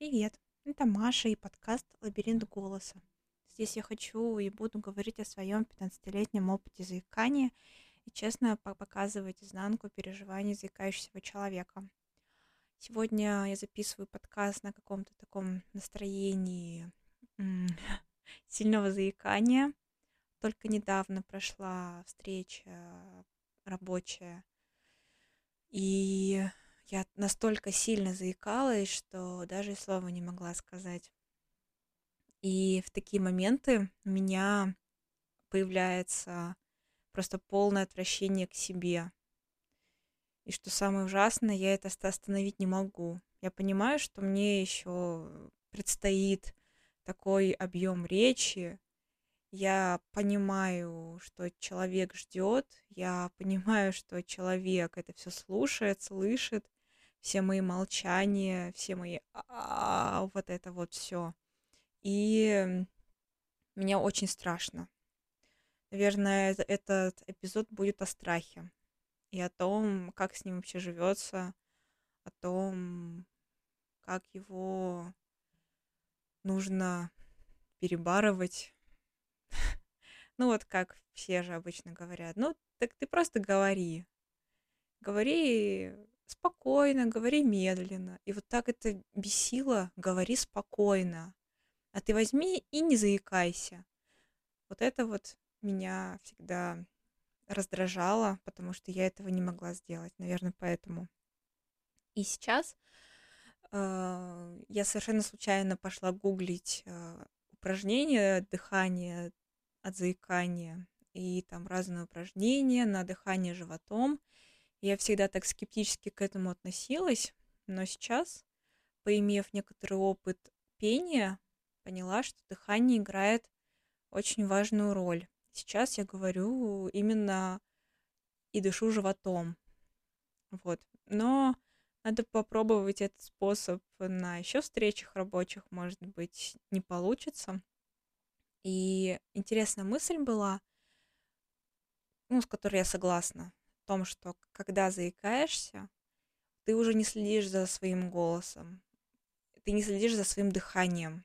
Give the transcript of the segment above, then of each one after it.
Привет, это Маша и подкаст «Лабиринт голоса». Здесь я хочу и буду говорить о своем 15-летнем опыте заикания и честно по- показывать изнанку переживаний заикающегося человека. Сегодня я записываю подкаст на каком-то таком настроении сильного заикания. Только недавно прошла встреча рабочая, и я настолько сильно заикалась, что даже слова не могла сказать. И в такие моменты у меня появляется просто полное отвращение к себе. И что самое ужасное, я это оста- остановить не могу. Я понимаю, что мне еще предстоит такой объем речи. Я понимаю, что человек ждет. Я понимаю, что человек это все слушает, слышит. Все мои молчания, все мои вот это вот все. И мне очень страшно. Наверное, эт- этот эпизод будет о страхе и о том, как с ним вообще живется, о том, как его нужно перебарывать. Ну вот как все же обычно говорят. Ну, так ты просто говори. Говори спокойно, говори медленно. И вот так это бесило, говори спокойно. А ты возьми и не заикайся. Вот это вот меня всегда раздражало, потому что я этого не могла сделать, наверное, поэтому. И сейчас э, я совершенно случайно пошла гуглить э, упражнения дыхания от заикания и там разные упражнения на дыхание животом. Я всегда так скептически к этому относилась, но сейчас, поимев некоторый опыт пения, поняла, что дыхание играет очень важную роль. Сейчас я говорю именно и дышу животом. Вот. Но надо попробовать этот способ на еще встречах рабочих, может быть, не получится. И интересная мысль была, ну, с которой я согласна, том, что когда заикаешься, ты уже не следишь за своим голосом, ты не следишь за своим дыханием.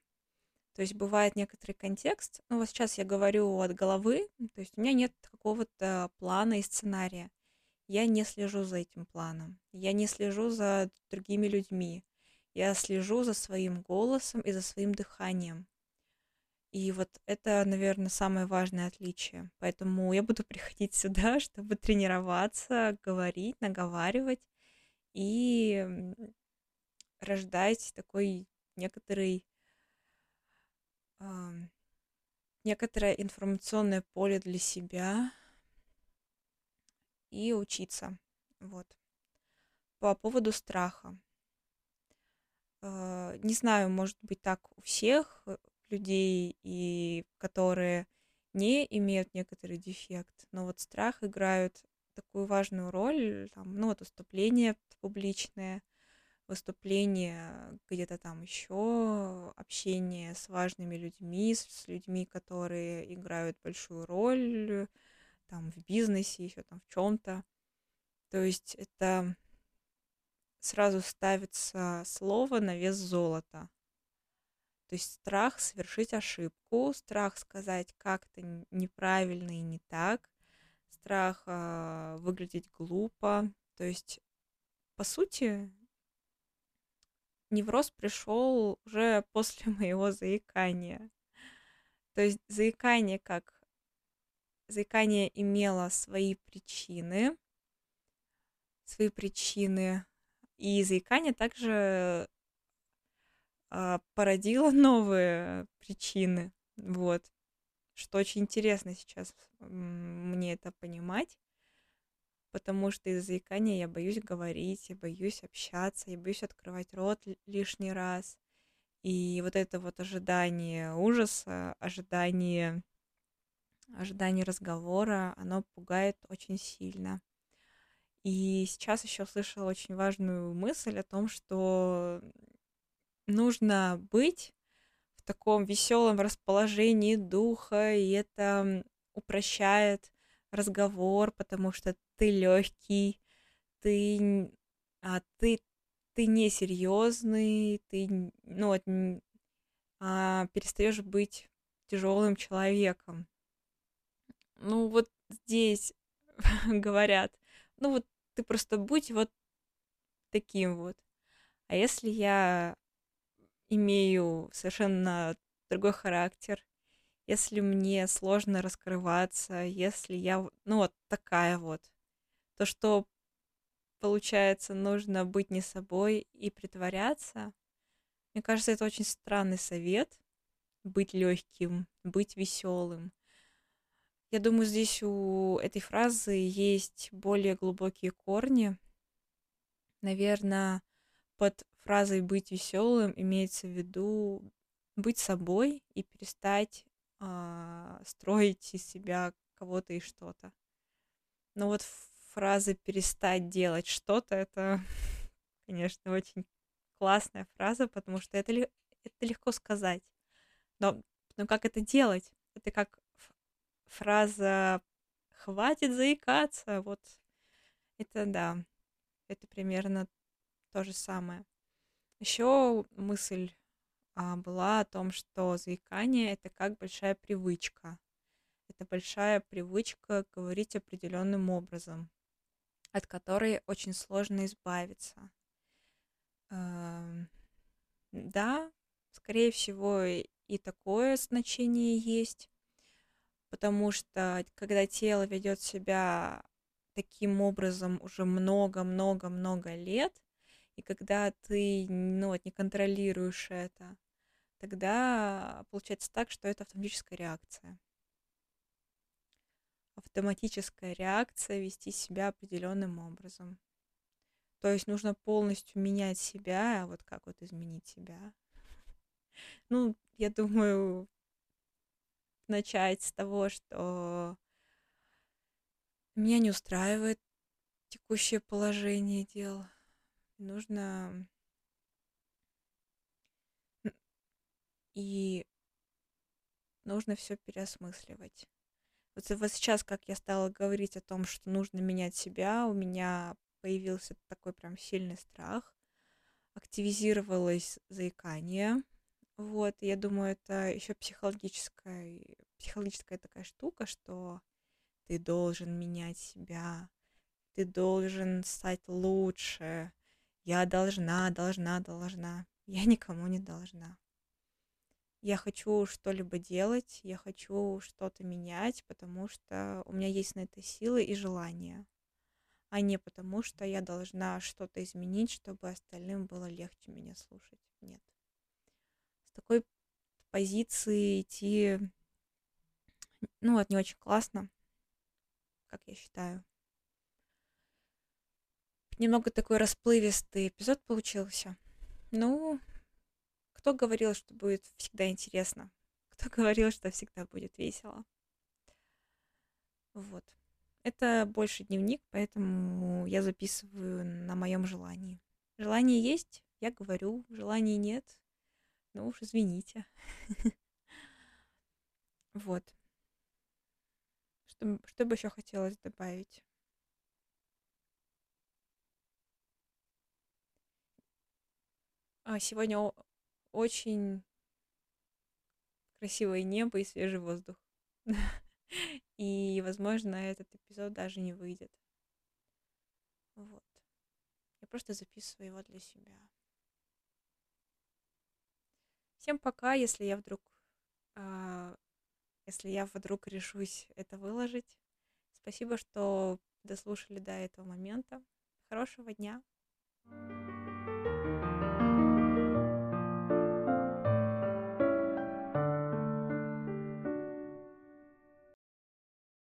То есть бывает некоторый контекст, ну вот сейчас я говорю от головы, то есть у меня нет какого-то плана и сценария. Я не слежу за этим планом, я не слежу за другими людьми, я слежу за своим голосом и за своим дыханием. И вот это, наверное, самое важное отличие. Поэтому я буду приходить сюда, чтобы тренироваться, говорить, наговаривать и рождать такой некоторый, ам, некоторое информационное поле для себя и учиться. Вот. По поводу страха. Э, Не знаю, может быть, так у всех э, людей, и которые не имеют некоторый дефект, но вот страх играет такую важную роль, там, ну вот выступление публичное, выступление где-то там еще, общение с важными людьми, с людьми, которые играют большую роль там в бизнесе, еще там в чем-то. То есть это сразу ставится слово на вес золота. То есть страх совершить ошибку, страх сказать как-то неправильно и не так, страх а, выглядеть глупо. То есть, по сути, невроз пришел уже после моего заикания. То есть заикание как заикание имело свои причины, свои причины, и заикание также а, породило новые причины. Вот. Что очень интересно сейчас мне это понимать, потому что из-за заикания я боюсь говорить, я боюсь общаться, я боюсь открывать рот лишний раз. И вот это вот ожидание ужаса, ожидание, ожидание разговора, оно пугает очень сильно. И сейчас еще слышала очень важную мысль о том, что нужно быть в таком веселом расположении духа, и это упрощает разговор, потому что ты легкий, ты, а, ты ты несерьезный, ты, ну, а, перестаешь быть тяжелым человеком. Ну, вот здесь говорят, ну, вот ты просто будь вот таким вот. А если я имею совершенно другой характер, если мне сложно раскрываться, если я, ну, вот такая вот, то что получается, нужно быть не собой и притворяться. Мне кажется, это очень странный совет быть легким, быть веселым. Я думаю, здесь у этой фразы есть более глубокие корни. Наверное, под фразой быть веселым имеется в виду быть собой и перестать а, строить из себя кого-то и что-то. Но вот фраза перестать делать что-то это, конечно, очень классная фраза, потому что это, это легко сказать. Но, но как это делать? Это как фраза «хватит заикаться», вот это да, это примерно то же самое. Еще мысль а, была о том, что заикание это как большая привычка. Это большая привычка говорить определенным образом, от которой очень сложно избавиться. Э, да, скорее всего, и такое значение есть, потому что когда тело ведет себя таким образом уже много-много-много лет, и когда ты ну, вот, не контролируешь это, тогда получается так, что это автоматическая реакция. Автоматическая реакция вести себя определенным образом. То есть нужно полностью менять себя, а вот как вот изменить себя? Ну, я думаю, начать с того, что меня не устраивает текущее положение дел. Нужно и нужно все переосмысливать. Вот, вот сейчас, как я стала говорить о том, что нужно менять себя, у меня появился такой прям сильный страх, активизировалось заикание. Вот, я думаю, это еще психологическая, психологическая такая штука, что ты должен менять себя, ты должен стать лучше, я должна, должна, должна. Я никому не должна я хочу что-либо делать, я хочу что-то менять, потому что у меня есть на это силы и желание, а не потому что я должна что-то изменить, чтобы остальным было легче меня слушать. Нет. С такой позиции идти, ну, вот не очень классно, как я считаю. Немного такой расплывистый эпизод получился. Ну, кто говорил, что будет всегда интересно? Кто говорил, что всегда будет весело? Вот. Это больше дневник, поэтому я записываю на моем желании. Желание есть, я говорю. Желания нет, ну уж извините. Вот. Что, что бы еще хотелось добавить? Сегодня очень красивое небо и свежий воздух. И, возможно, этот эпизод даже не выйдет. Вот. Я просто записываю его для себя. Всем пока, если я вдруг, э, если я вдруг решусь это выложить. Спасибо, что дослушали до этого момента. Хорошего дня. thank you